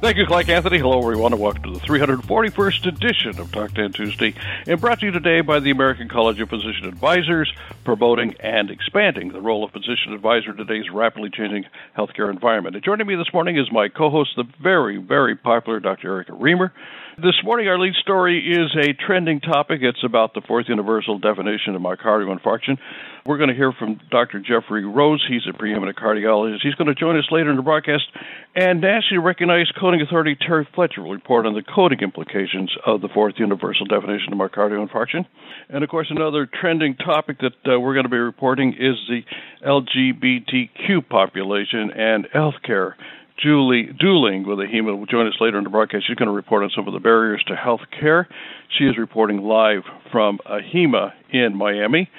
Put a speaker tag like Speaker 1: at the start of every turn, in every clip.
Speaker 1: Thank you, Clark Anthony. Hello, everyone, and welcome to the 341st edition of Talk 10 Tuesday, and brought to you today by the American College of Physician Advisors, promoting and expanding the role of physician advisor in today's rapidly changing healthcare environment. And joining me this morning is my co-host, the very, very popular Dr. Erica Remer. This morning, our lead story is a trending topic. It's about the fourth universal definition of myocardial infarction. We're going to hear from Dr. Geoffrey Rose. He's a preeminent cardiologist. He's going to join us later in the broadcast. And nationally recognized coding authority Terry Fletcher will report on the coding implications of the fourth universal definition of myocardial infarction. And of course, another trending topic that uh, we're going to be reporting is the LGBTQ population and healthcare. Julie Dooling with AHIMA will join us later in the broadcast. She's going to report on some of the barriers to health care. She is reporting live from AHIMA in Miami.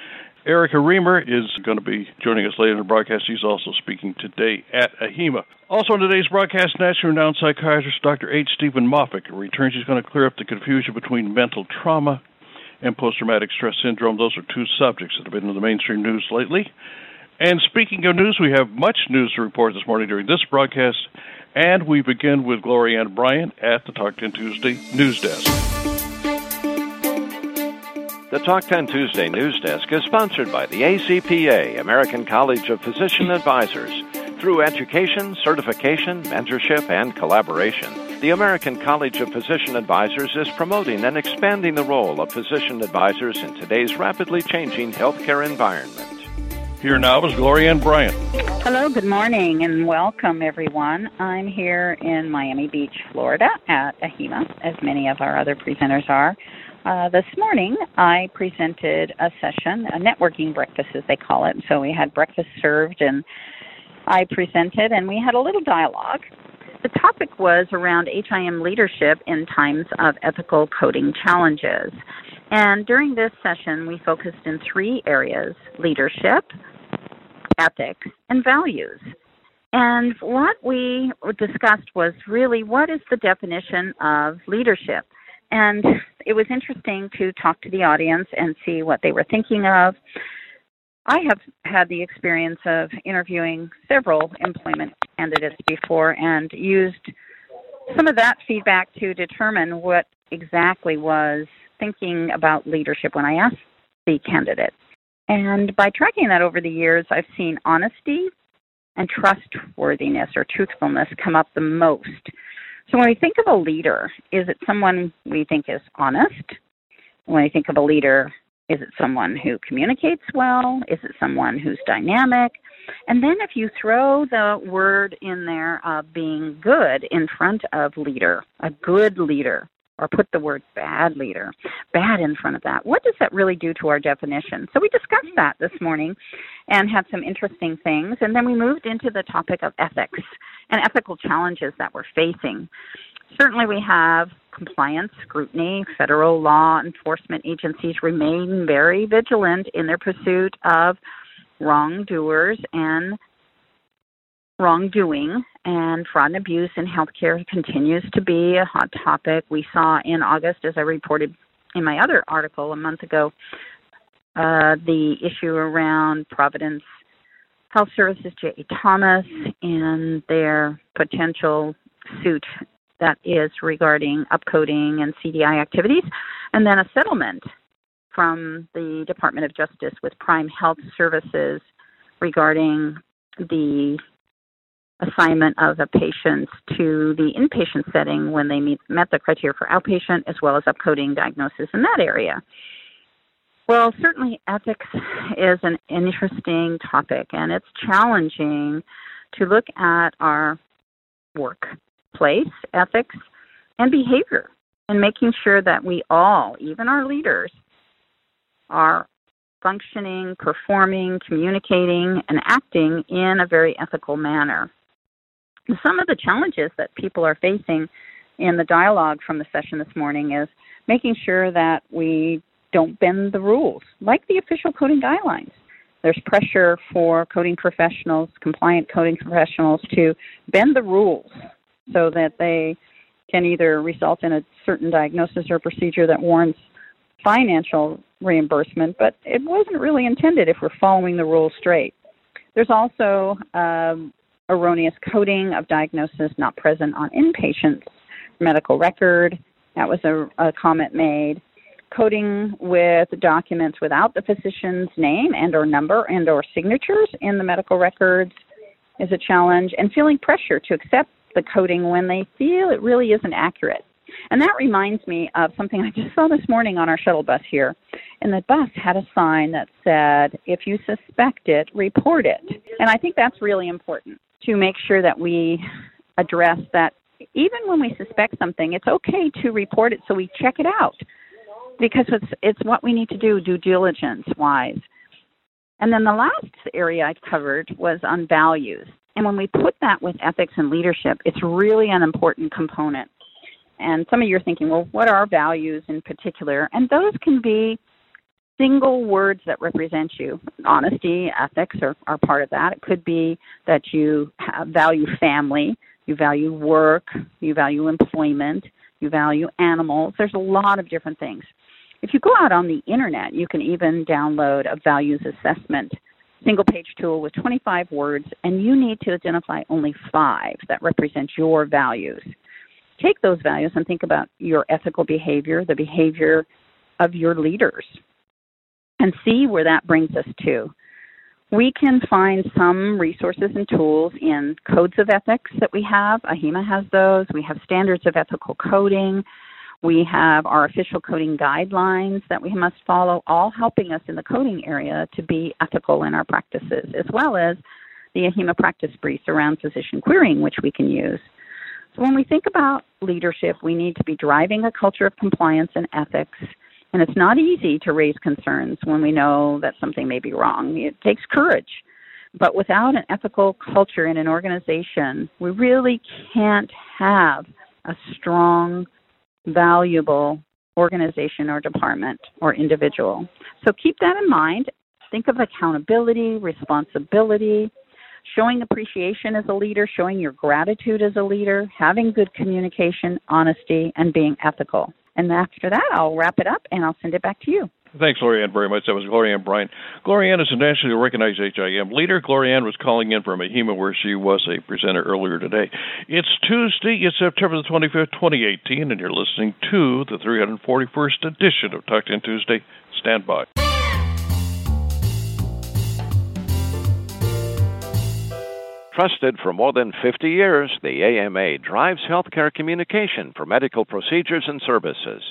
Speaker 1: Erica Remer is going to be joining us later in the broadcast. She's also speaking today at AHIMA. Also on today's broadcast, nationally renowned psychiatrist Dr. H. Steven Moffic returns. He's going to clear up the confusion between mental trauma and post traumatic stress syndrome. Those are two subjects that have been in the mainstream news lately. And speaking of news, we have much news to report this morning during this broadcast, and we begin with Gloryanne Bryant at the Talk 10 Tuesday News Desk.
Speaker 2: The Talk 10 Tuesday News Desk is sponsored by the ACPA, American College of Physician Advisors. Through education, certification, mentorship, and collaboration, the American College of Physician Advisors is promoting and expanding the role of physician advisors in today's rapidly changing healthcare environment.
Speaker 1: Here now is Gloryanne Bryant.
Speaker 3: Hello, good morning, and welcome everyone. I'm here in Miami Beach, Florida at AHIMA, as many of our other presenters are. Uh, this morning, I presented a session, a networking breakfast, as they call it. So we had breakfast served, and I presented, and we had a little dialogue. The topic was around HIM leadership in times of ethical coding challenges. And during this session, we focused in three areas leadership, ethics, and values. And what we discussed was really what is the definition of leadership? And it was interesting to talk to the audience and see what they were thinking of. I have had the experience of interviewing several employment candidates before and used some of that feedback to determine what exactly was thinking about leadership when I asked the candidates. And by tracking that over the years, I've seen honesty and trustworthiness or truthfulness come up the most. So when we think of a leader, is it someone we think is honest? When we think of a leader, is it someone who communicates well? Is it someone who's dynamic? And then if you throw the word in there of being good in front of leader, a good leader, or put the word bad leader, bad in front of that. What does that really do to our definition? So we discussed that this morning and had some interesting things. And then we moved into the topic of ethics and ethical challenges that we're facing. Certainly, we have compliance, scrutiny. Federal law enforcement agencies remain very vigilant in their pursuit of wrongdoers and wrongdoing and fraud and abuse in healthcare continues to be a hot topic. We saw in August, as I reported in my other article a month ago, uh, the issue around Providence Health Services, J.A. Thomas, and their potential suit that is regarding upcoding and CDI activities, and then a settlement from the Department of Justice with Prime Health Services regarding the assignment of the patients to the inpatient setting when they meet, met the criteria for outpatient, as well as upcoding diagnosis in that area. Well, certainly ethics is an interesting topic, and it's challenging to look at our workplace ethics and behavior and making sure that we all, even our leaders, are functioning, performing, communicating, and acting in a very ethical manner some of the challenges that people are facing in the dialogue from the session this morning is making sure that we don't bend the rules, like the official coding guidelines. There's pressure for coding professionals, compliant coding professionals, to bend the rules so that they can either result in a certain diagnosis or procedure that warrants financial reimbursement, but it wasn't really intended if we're following the rules straight. There's also um, erroneous coding of diagnosis not present on inpatients' medical record. That was a, a comment made. Coding with documents without the physician's name and or number and or signatures in the medical records is a challenge and feeling pressure to accept the coding when they feel it really isn't accurate. And that reminds me of something I just saw this morning on our shuttle bus here. And the bus had a sign that said, if you suspect it, report it. And I think that's really important to make sure that we address that even when we suspect something, it's okay to report it so we check it out because it's it's what we need to do due diligence wise. And then the last area I covered was on values. And when we put that with ethics and leadership, it's really an important component. And some of you are thinking, well, what are values in particular? And those can be single words that represent you. Honesty, ethics are, are part of that. It could be that you have, value family, you value work, you value employment, you value animals. There's a lot of different things. If you go out on the internet, you can even download a values assessment single page tool with 25 words, and you need to identify only five that represent your values. Take those values and think about your ethical behavior, the behavior of your leaders, and see where that brings us to. We can find some resources and tools in codes of ethics that we have. AHIMA has those. We have standards of ethical coding. We have our official coding guidelines that we must follow, all helping us in the coding area to be ethical in our practices, as well as the AHIMA practice briefs around physician querying, which we can use. So when we think about leadership, we need to be driving a culture of compliance and ethics. And it's not easy to raise concerns when we know that something may be wrong. It takes courage. But without an ethical culture in an organization, we really can't have a strong valuable organization or department or individual. So keep that in mind. Think of accountability, responsibility, showing appreciation as a leader, showing your gratitude as a leader, having good communication, honesty, and being ethical. And after that, I'll wrap it up and I'll send it back to you.
Speaker 1: Thanks, Gloryanne, very much. That was Gloryanne Bryant. Gloryanne is a nationally recognized HIM leader. Gloryanne was calling in from AHIMA, where she was a presenter earlier today. It's Tuesday, it's September the 25th, 2018, and you're listening to the 341st edition of Talk 10 Tuesday. Stand by.
Speaker 2: Trusted for more than 50 years, the AMA drives healthcare communication for medical procedures and services.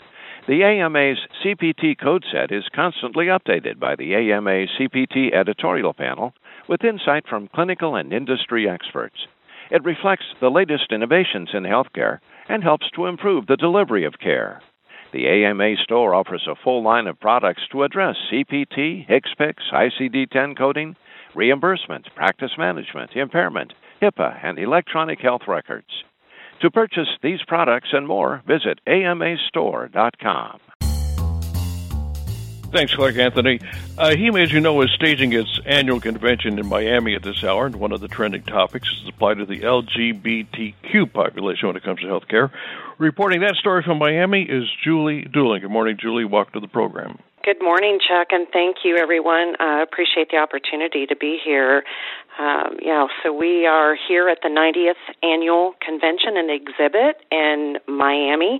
Speaker 2: The AMA's CPT code set is constantly updated by the AMA CPT editorial panel with insight from clinical and industry experts. It reflects the latest innovations in healthcare and helps to improve the delivery of care. The AMA store offers a full line of products to address CPT, HCPCS, ICD 10 coding, reimbursement, practice management, impairment, HIPAA, and electronic health records. To purchase these products and more, visit amastore.com.
Speaker 1: Thanks, Clark Anthony. Uh, AHIMA, as you know, is staging its annual convention in Miami at this hour, and one of the trending topics is applied to the LGBTQ population when it comes to healthcare. Reporting that story from Miami is Julie Dooling. Good morning, Julie. Welcome to the program.
Speaker 4: Good morning, Chuck, and thank you, everyone. I uh, appreciate the opportunity to be here. Um, yeah, so we are here at the 90th annual convention and exhibit in Miami,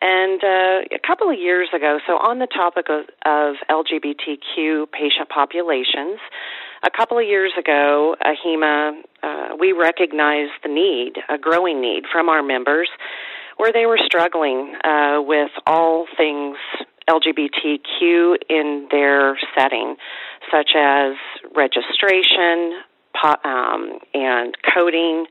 Speaker 4: and uh, a couple of years ago. So on the topic of, of LGBTQ patient populations, a couple of years ago, AHIMA, uh, we recognized the need, a growing need from our members, where they were struggling uh, with all things LGBTQ in their setting, such as registration um, and coding,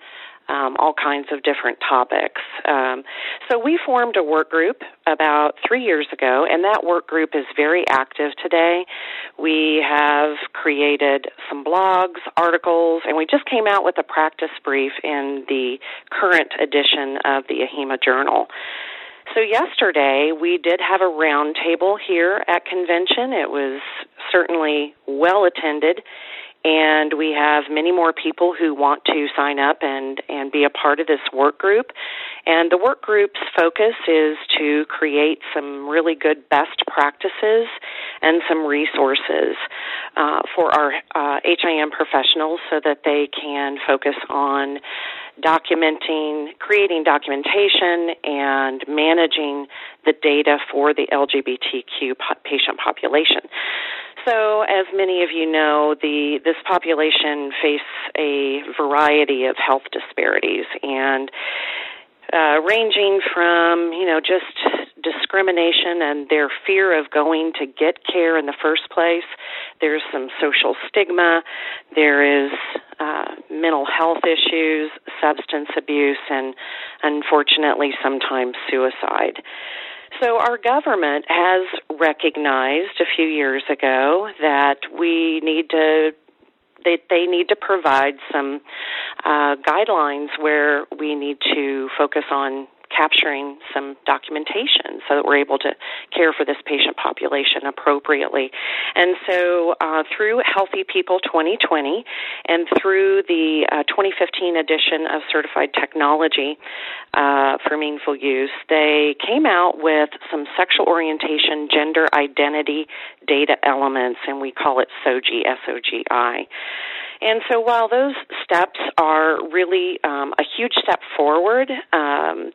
Speaker 4: um, all kinds of different topics. Um, so we formed a work group about three years ago, and that work group is very active today. We have created some blogs, articles, and we just came out with a practice brief in the current edition of the AHIMA Journal. So yesterday we did have a roundtable here at convention. It was certainly well attended and we have many more people who want to sign up and and be a part of this work group and the work group's focus is to create some really good best practices and some resources uh, for our uh, HIM professionals so that they can focus on documenting, creating documentation, and managing the data for the LGBTQ patient population. So, as many of you know, the this population face a variety of health disparities, and uh, ranging from you know just discrimination and their fear of going to get care in the first place. There's some social stigma. There is uh, mental health issues, substance abuse, and unfortunately sometimes suicide. So our government has recognized a few years ago that we need to they they need to provide some uh, guidelines where we need to focus on capturing some documentation so that we're able to care for this patient population appropriately. And so uh, through Healthy People 2020 and through the uh, 2015 edition of Certified Technology uh, for Meaningful Use, they came out with some sexual orientation, gender identity data elements, and we call it SOGI, S-O-G-I. And so while those steps are really um, a huge step forward, um,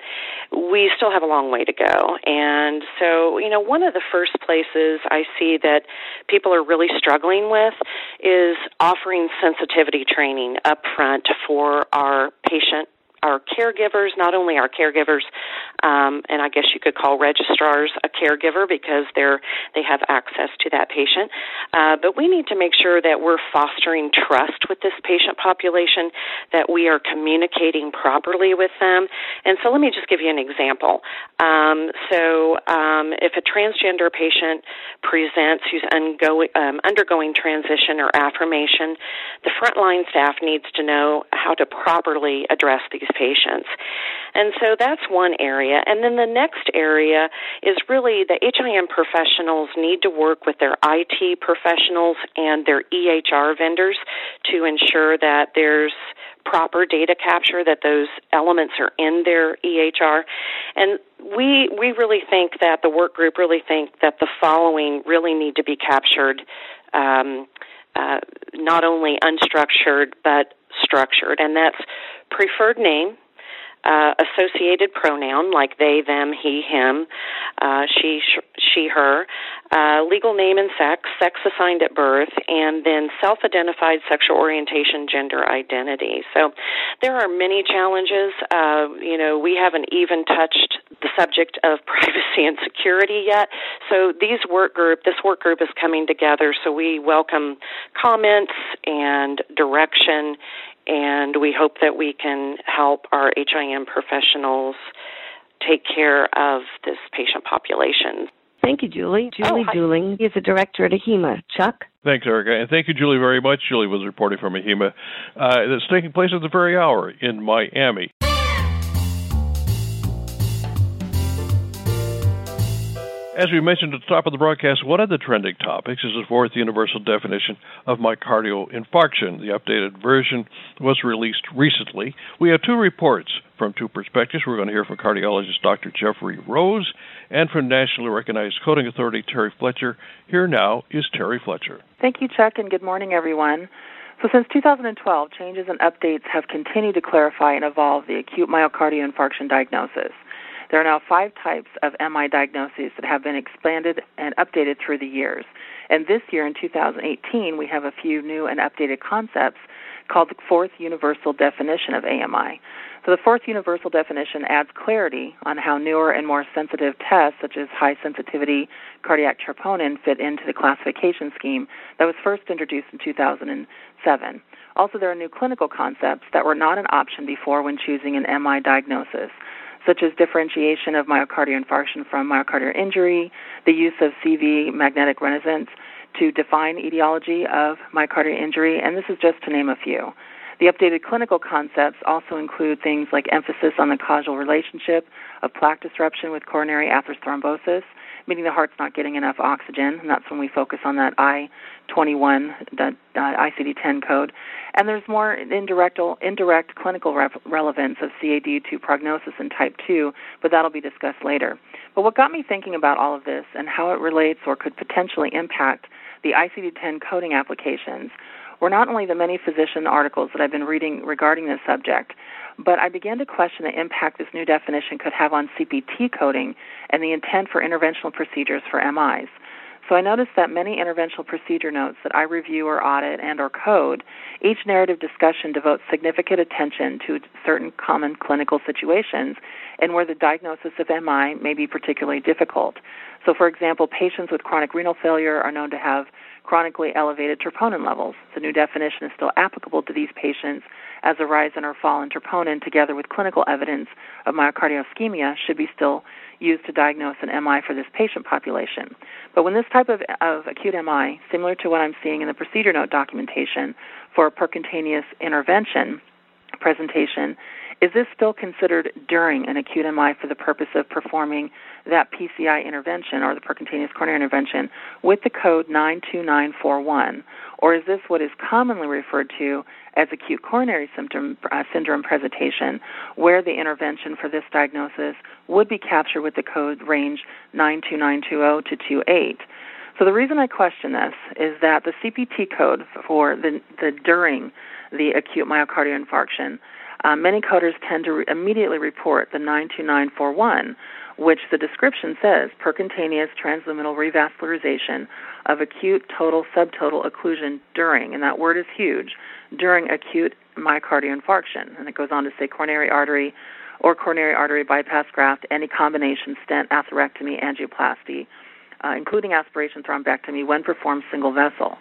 Speaker 4: we still have a long way to go. And so, you know, one of the first places I see that people are really struggling with is offering sensitivity training up front for our patient our caregivers, not only our caregivers, um, and I guess you could call registrars a caregiver because they're they have access to that patient. Uh, but we need to make sure that we're fostering trust with this patient population, that we are communicating properly with them. And so, let me just give you an example. Um, so, um, if a transgender patient presents who's um, undergoing transition or affirmation, the frontline staff needs to know how to properly address these these patients. And so that's one area. And then the next area is really the HIM professionals need to work with their IT professionals and their EHR vendors to ensure that there's proper data capture that those elements are in their EHR and we we really think that the work group really think that the following really need to be captured um, uh, not only unstructured but structured, and that's preferred name, uh, associated pronoun like they, them, he, him, uh, she, sh- she, her, uh, legal name and sex, sex assigned at birth, and then self identified sexual orientation, gender identity. So there are many challenges. Uh, you know, we haven't even touched the subject of privacy and security yet. So these work group, this work group is coming together. So we welcome comments and direction and we hope that we can help our HIM professionals take care of this patient population.
Speaker 5: Thank you, Julie. Julie oh, Dooling is the director at AHIMA. Chuck?
Speaker 1: Thanks, Erica. And thank you, Julie, very much. Julie was reporting from AHIMA. Uh, that's taking place at the very hour in Miami. As we mentioned at the top of the broadcast, one of the trending topics is the fourth universal definition of myocardial infarction. The updated version was released recently. We have two reports from two perspectives. We're going to hear from cardiologist Dr. Geoffrey Rose and from nationally recognized coding authority Terry Fletcher. Here now is Terry Fletcher.
Speaker 6: Thank you, Chuck, and good morning, everyone. So, since 2012, changes and updates have continued to clarify and evolve the acute myocardial infarction diagnosis. There are now five types of MI diagnoses that have been expanded and updated through the years. And this year, in 2018, we have a few new and updated concepts called the fourth universal definition of AMI. So the fourth universal definition adds clarity on how newer and more sensitive tests, such as high sensitivity cardiac troponin, fit into the classification scheme that was first introduced in 2007. Also, there are new clinical concepts that were not an option before when choosing an MI diagnosis such as differentiation of myocardial infarction from myocardial injury, the use of CV magnetic resonance to define etiology of myocardial injury, and this is just to name a few. The updated clinical concepts also include things like emphasis on the causal relationship of plaque disruption with coronary atherosclerosis, meaning the heart's not getting enough oxygen, and that's when we focus on that I-21, the uh, ICD-10 code. And there's more indirect, indirect clinical re- relevance of CAD to prognosis in type 2, but that'll be discussed later. But what got me thinking about all of this and how it relates or could potentially impact the ICD-10 coding applications were not only the many physician articles that I've been reading regarding this subject, but I began to question the impact this new definition could have on CPT coding and the intent for interventional procedures for MIs. So I noticed that many interventional procedure notes that I review or audit and or code, each narrative discussion devotes significant attention to certain common clinical situations and where the diagnosis of MI may be particularly difficult. So for example, patients with chronic renal failure are known to have chronically elevated troponin levels. The new definition is still applicable to these patients as a rise in or fall in troponin together with clinical evidence of myocardial ischemia should be still used to diagnose an MI for this patient population. But when this type of, of acute MI, similar to what I'm seeing in the procedure note documentation for a percutaneous intervention presentation, is this still considered during an acute MI for the purpose of performing that PCI intervention or the percutaneous coronary intervention with the code 92941? Or is this what is commonly referred to as acute coronary symptom, uh, syndrome presentation, where the intervention for this diagnosis would be captured with the code range 92920 to 28? So the reason I question this is that the CPT code for the, the during the acute myocardial infarction uh, many coders tend to re- immediately report the 92941, which the description says percutaneous transluminal revascularization of acute total subtotal occlusion during, and that word is huge, during acute myocardial infarction. And it goes on to say coronary artery or coronary artery bypass graft, any combination stent, atherectomy, angioplasty, uh, including aspiration thrombectomy when performed single vessel.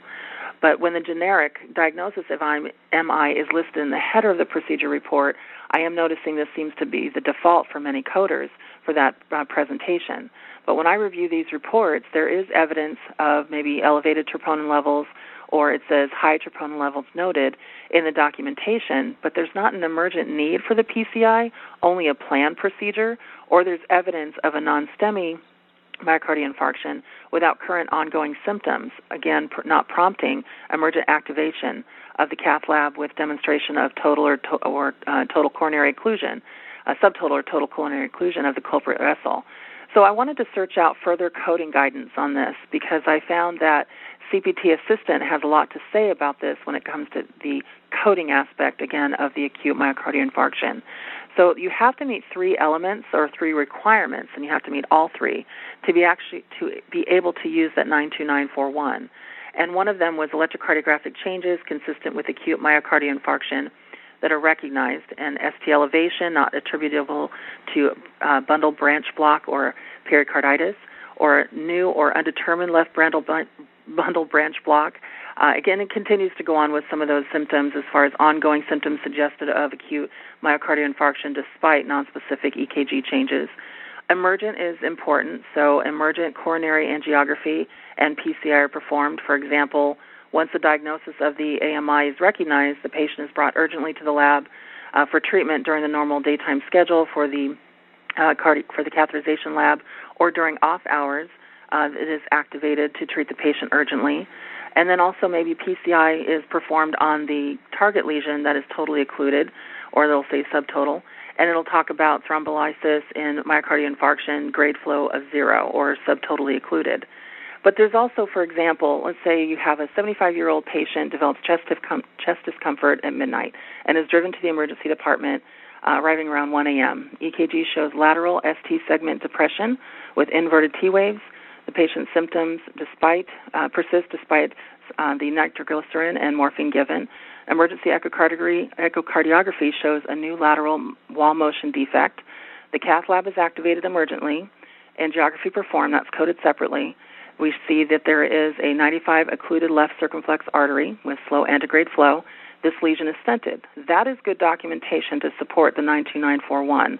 Speaker 6: But when the generic diagnosis of MI is listed in the header of the procedure report, I am noticing this seems to be the default for many coders for that uh, presentation. But when I review these reports, there is evidence of maybe elevated troponin levels or it says high troponin levels noted in the documentation, but there's not an emergent need for the PCI, only a planned procedure, or there's evidence of a non-STEMI myocardial infarction without current ongoing symptoms, again, pr- not prompting emergent activation of the cath lab with demonstration of total or, to- or uh, total coronary occlusion, subtotal or total coronary occlusion of the culprit vessel. So I wanted to search out further coding guidance on this because I found that CPT Assistant has a lot to say about this when it comes to the coding aspect, again, of the acute myocardial infarction. So you have to meet three elements or three requirements, and you have to meet all three to be actually to be able to use that 92941. And one of them was electrocardiographic changes consistent with acute myocardial infarction that are recognized, and ST elevation not attributable to uh, bundle branch block or pericarditis, or new or undetermined left bundle bundle branch block uh, again, it continues to go on with some of those symptoms as far as ongoing symptoms suggested of acute myocardial infarction despite nonspecific EKG changes. Emergent is important, so emergent coronary angiography and PCI are performed. For example, once the diagnosis of the AMI is recognized, the patient is brought urgently to the lab uh, for treatment during the normal daytime schedule for the uh, cardi- for the catheterization lab or during off hours. Uh, it is activated to treat the patient urgently. And then also maybe PCI is performed on the target lesion that is totally occluded, or they'll say subtotal, and it'll talk about thrombolysis in myocardial infarction, grade flow of zero, or subtotally occluded. But there's also, for example, let's say you have a 75 year old patient develops chest, chest discomfort at midnight and is driven to the emergency department uh, arriving around 1 a.m. EKG shows lateral ST segment depression with inverted T waves the patient's symptoms despite uh, persist despite uh, the nitroglycerin and morphine given. Emergency echocardiography, shows a new lateral wall motion defect. The cath lab is activated emergently. Angiography performed, that's coded separately. We see that there is a 95 occluded left circumflex artery with slow antegrade flow. This lesion is stented. That is good documentation to support the 92941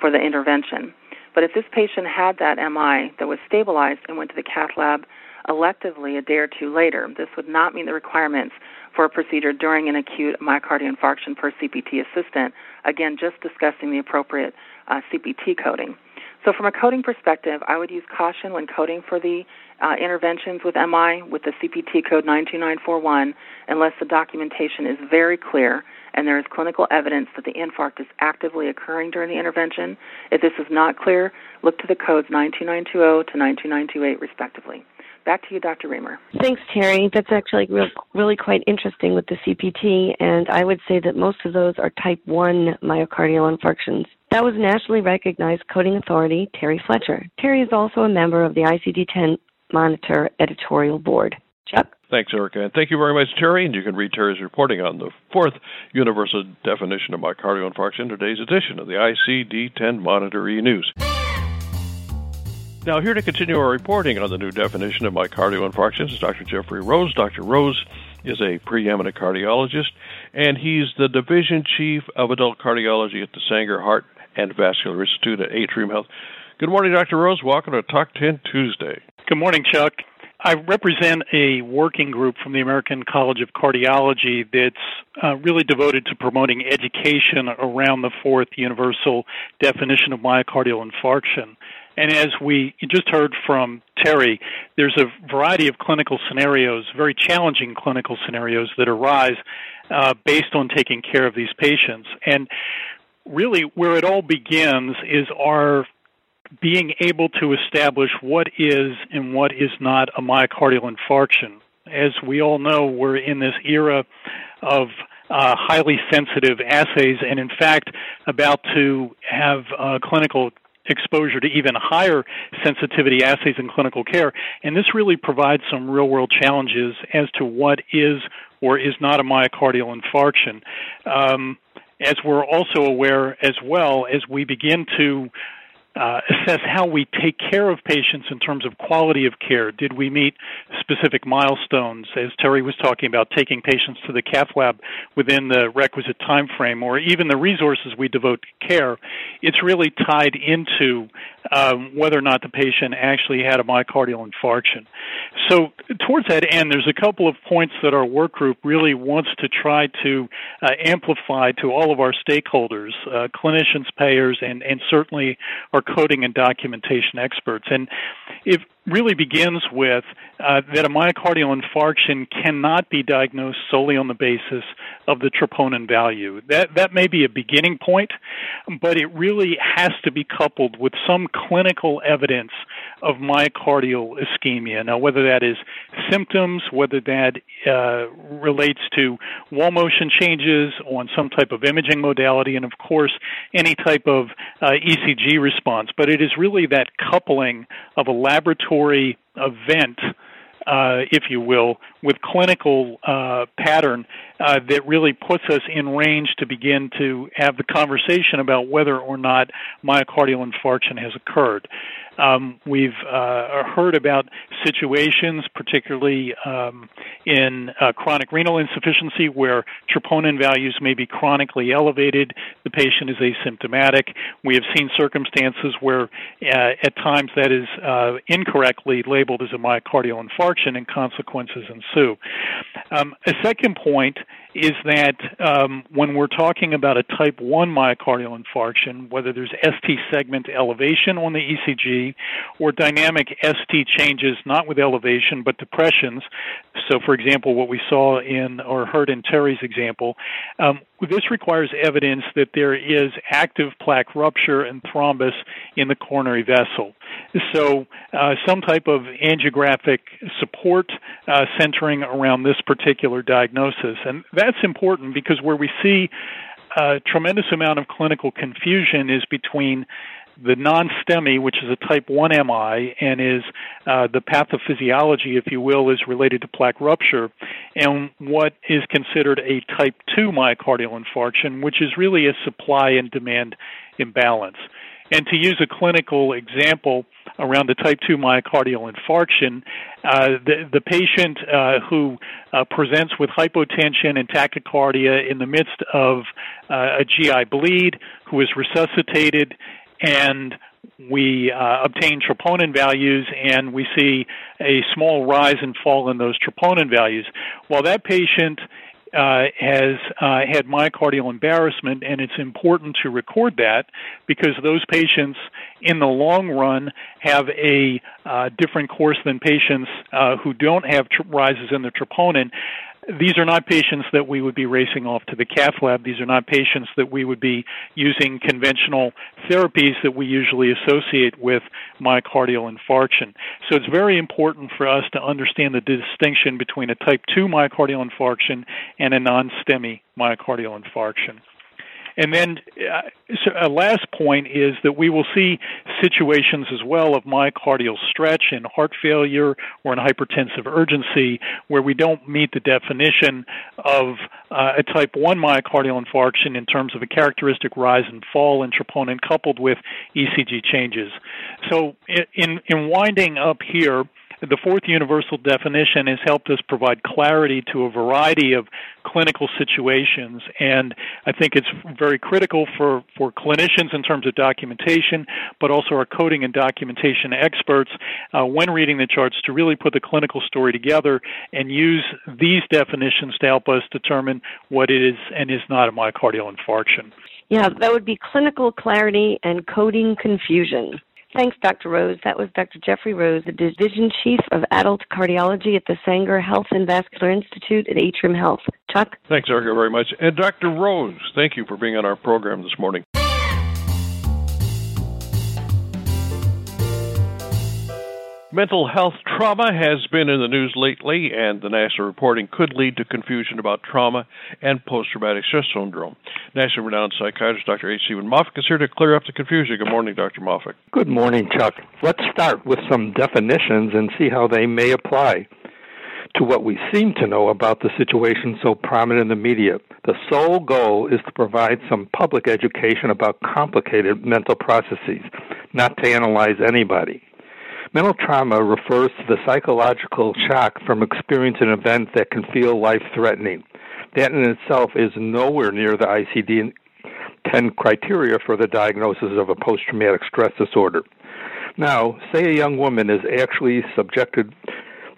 Speaker 6: for the intervention. But if this patient had that MI that was stabilized and went to the cath lab electively a day or two later. This would not meet the requirements for a procedure during an acute myocardial infarction per CPT assistant. Again, just discussing the appropriate uh, CPT coding. So, from a coding perspective, I would use caution when coding for the uh, interventions with MI with the CPT code 92941 unless the documentation is very clear and there is clinical evidence that the infarct is actively occurring during the intervention. If this is not clear, look to the codes 92920 to 92928 respectively. Back to you, Dr. Remer.
Speaker 5: Thanks, Terry. That's actually real, really quite interesting with the CPT, and I would say that most of those are type 1 myocardial infarctions. That was nationally recognized coding authority Terry Fletcher. Terry is also a member of the ICD 10 Monitor editorial board. Chuck?
Speaker 1: Thanks, Erica. And thank you very much, Terry. And you can read Terry's reporting on the fourth universal definition of myocardial infarction in today's edition of the ICD 10 Monitor e News. Now, here to continue our reporting on the new definition of myocardial infarctions is Dr. Geoffrey Rose. Dr. Rose is a preeminent cardiologist, and he's the division chief of adult cardiology at the Sanger Heart and Vascular Institute at Atrium Health. Good morning, Dr. Rose. Welcome to Talk 10 Tuesday.
Speaker 7: Good morning, Chuck. I represent a working group from the American College of Cardiology that's uh, really devoted to promoting education around the fourth universal definition of myocardial infarction. And as we just heard from Terry, there's a variety of clinical scenarios, very challenging clinical scenarios that arise uh, based on taking care of these patients. And really, where it all begins is our being able to establish what is and what is not a myocardial infarction. As we all know, we're in this era of uh, highly sensitive assays, and in fact, about to have uh, clinical exposure to even higher sensitivity assays in clinical care. And this really provides some real world challenges as to what is or is not a myocardial infarction. Um, as we're also aware as well, as we begin to uh, assess how we take care of patients in terms of quality of care. Did we meet specific milestones, as Terry was talking about, taking patients to the cath lab within the requisite time frame, or even the resources we devote to care? It's really tied into um, whether or not the patient actually had a myocardial infarction. So, towards that end, there's a couple of points that our work group really wants to try to uh, amplify to all of our stakeholders, uh, clinicians, payers, and, and certainly our coding and documentation experts. And if really begins with uh, that a myocardial infarction cannot be diagnosed solely on the basis of the troponin value. That that may be a beginning point, but it really has to be coupled with some clinical evidence of myocardial ischemia. Now, whether that is symptoms, whether that uh, relates to wall motion changes on some type of imaging modality, and of course any type of uh, ECG response, but it is really that coupling of a laboratory laboratory event, uh, if you will, with clinical uh, pattern uh, that really puts us in range to begin to have the conversation about whether or not myocardial infarction has occurred. Um, we've uh, heard about situations, particularly um, in uh, chronic renal insufficiency, where troponin values may be chronically elevated. The patient is asymptomatic. We have seen circumstances where, uh, at times, that is uh, incorrectly labeled as a myocardial infarction, and consequences ensue. Um, a second point is that um, when we're talking about a type 1 myocardial infarction, whether there's ST segment elevation on the ECG or dynamic ST changes, not with elevation but depressions, so for example, what we saw in or heard in Terry's example, um, this requires evidence that there is active plaque rupture and thrombus in the coronary vessel. So, uh, some type of angiographic support uh, centering around this particular diagnosis. And that's important because where we see a tremendous amount of clinical confusion is between the non-STEMI, which is a type 1 MI, and is uh, the pathophysiology, if you will, is related to plaque rupture, and what is considered a type 2 myocardial infarction, which is really a supply and demand imbalance. And to use a clinical example around the type 2 myocardial infarction, uh, the, the patient uh, who uh, presents with hypotension and tachycardia in the midst of uh, a GI bleed, who is resuscitated, and we uh, obtain troponin values and we see a small rise and fall in those troponin values. Well, that patient uh, has uh, had myocardial embarrassment, and it's important to record that because those patients, in the long run, have a uh, different course than patients uh, who don't have tr- rises in the troponin these are not patients that we would be racing off to the cath lab. These are not patients that we would be using conventional therapies that we usually associate with myocardial infarction. So it's very important for us to understand the distinction between a type 2 myocardial infarction and a non STEMI myocardial infarction. And then uh, so a last point is that we will see situations as well of myocardial stretch in heart failure or in hypertensive urgency where we don't meet the definition of uh, a type 1 myocardial infarction in terms of a characteristic rise and fall in troponin coupled with ECG changes. So in, in winding up here, the fourth universal definition has helped us provide clarity to a variety of clinical situations, and I think it's very critical for, for clinicians in terms of documentation, but also our coding and documentation experts uh, when reading the charts to really put the clinical story together and use these definitions to help us determine what is and is not a myocardial infarction.
Speaker 5: Yeah, that would be clinical clarity and coding confusion. Thanks, Dr. Rose. That was Dr. Geoffrey Rose, the Division Chief of Adult Cardiology at the Sanger Health and Vascular Institute at Atrium Health. Chuck?
Speaker 1: Thanks, Erica, very much. And Dr. Rose, thank you for being on our program this morning. Mental health trauma has been in the news lately, and the NASA reporting could lead to confusion about trauma and post traumatic stress syndrome. NASA renowned psychiatrist Dr. H. Steven Moffic is here to clear up the confusion. Good morning, Dr. Moffic.
Speaker 8: Good morning, Chuck. Let's start with some definitions and see how they may apply to what we seem to know about the situation so prominent in the media. The sole goal is to provide some public education about complicated mental processes, not to analyze anybody. Mental trauma refers to the psychological shock from experiencing an event that can feel life threatening. That in itself is nowhere near the ICD 10 criteria for the diagnosis of a post traumatic stress disorder. Now, say a young woman is actually subjected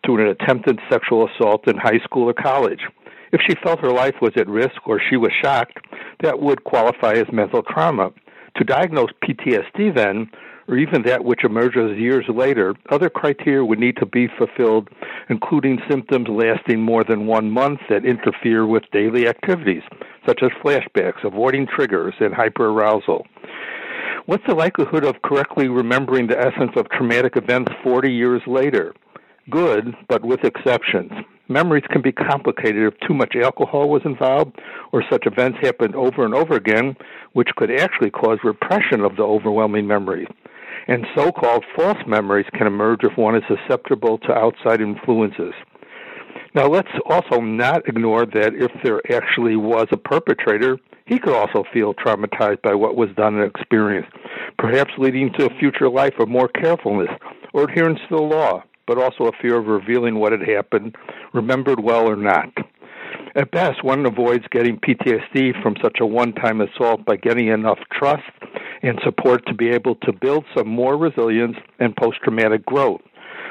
Speaker 8: to an attempted sexual assault in high school or college. If she felt her life was at risk or she was shocked, that would qualify as mental trauma. To diagnose PTSD, then, or even that which emerges years later, other criteria would need to be fulfilled, including symptoms lasting more than one month that interfere with daily activities, such as flashbacks, avoiding triggers, and hyperarousal. What's the likelihood of correctly remembering the essence of traumatic events 40 years later? Good, but with exceptions. Memories can be complicated if too much alcohol was involved or such events happened over and over again, which could actually cause repression of the overwhelming memory and so called false memories can emerge if one is susceptible to outside influences. Now, let's also not ignore that if there actually was a perpetrator, he could also feel traumatized by what was done and experienced, perhaps leading to a future life of more carefulness or adherence to the law, but also a fear of revealing what had happened, remembered well or not. At best, one avoids getting PTSD from such a one time assault by getting enough trust and support to be able to build some more resilience and post traumatic growth.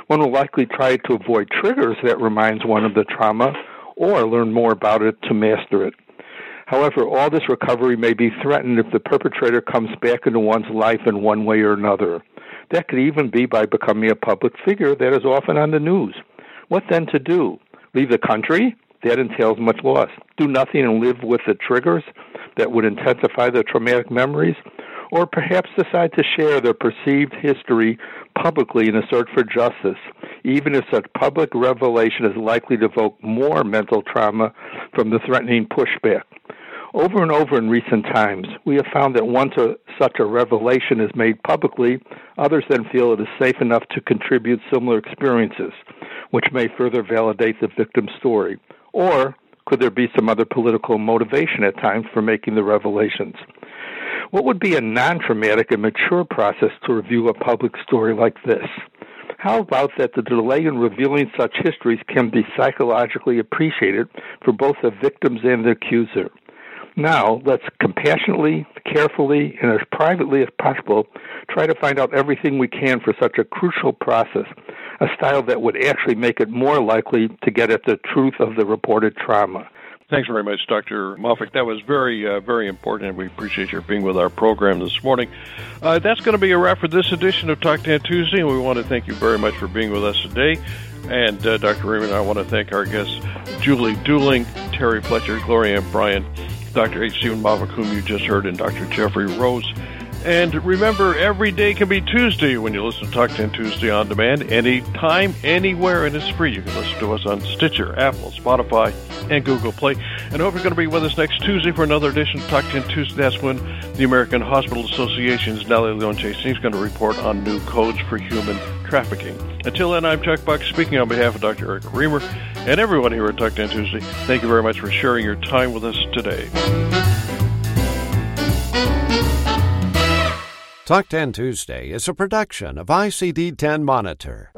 Speaker 8: One will likely try to avoid triggers that reminds one of the trauma or learn more about it to master it. However, all this recovery may be threatened if the perpetrator comes back into one's life in one way or another. That could even be by becoming a public figure that is often on the news. What then to do? Leave the country? That entails much loss. Do nothing and live with the triggers that would intensify the traumatic memories? Or perhaps decide to share their perceived history publicly in a search for justice, even if such public revelation is likely to evoke more mental trauma from the threatening pushback. Over and over in recent times, we have found that once a, such a revelation is made publicly, others then feel it is safe enough to contribute similar experiences, which may further validate the victim's story. Or could there be some other political motivation at times for making the revelations? What would be a non traumatic and mature process to review a public story like this? How about that the delay in revealing such histories can be psychologically appreciated for both the victims and the accuser? Now, let's compassionately, carefully, and as privately as possible try to find out everything we can for such a crucial process, a style that would actually make it more likely to get at the truth of the reported trauma.
Speaker 1: Thanks very much, Dr. Moffic. That was very, uh, very important, and we appreciate your being with our program this morning. Uh, that's going to be a wrap for this edition of Talk 10 Tuesday, and we want to thank you very much for being with us today. And uh, Dr. Remer, I want to thank our guests, Julie Dooling, Terry Fletcher, Gloryanne Bryant, Dr. H. Steven Moffic, whom you just heard, and Dr. Geoffrey Rose. And remember, every day can be Tuesday when you listen to Talk 10 Tuesday on demand, anytime, anywhere, and it's free. You can listen to us on Stitcher, Apple, Spotify, and Google Play. And hope you're going to be with us next Tuesday for another edition of Talk 10 Tuesday. That's when the American Hospital Association's Nelly Leon-Chisen is going to report on new codes for human trafficking. Until then, I'm Chuck Buck speaking on behalf of Dr. Eric Remer and everyone here at Talk 10 Tuesday. Thank you very much for sharing your time with us today.
Speaker 9: Talk 10 Tuesday is a production of ICD 10 Monitor.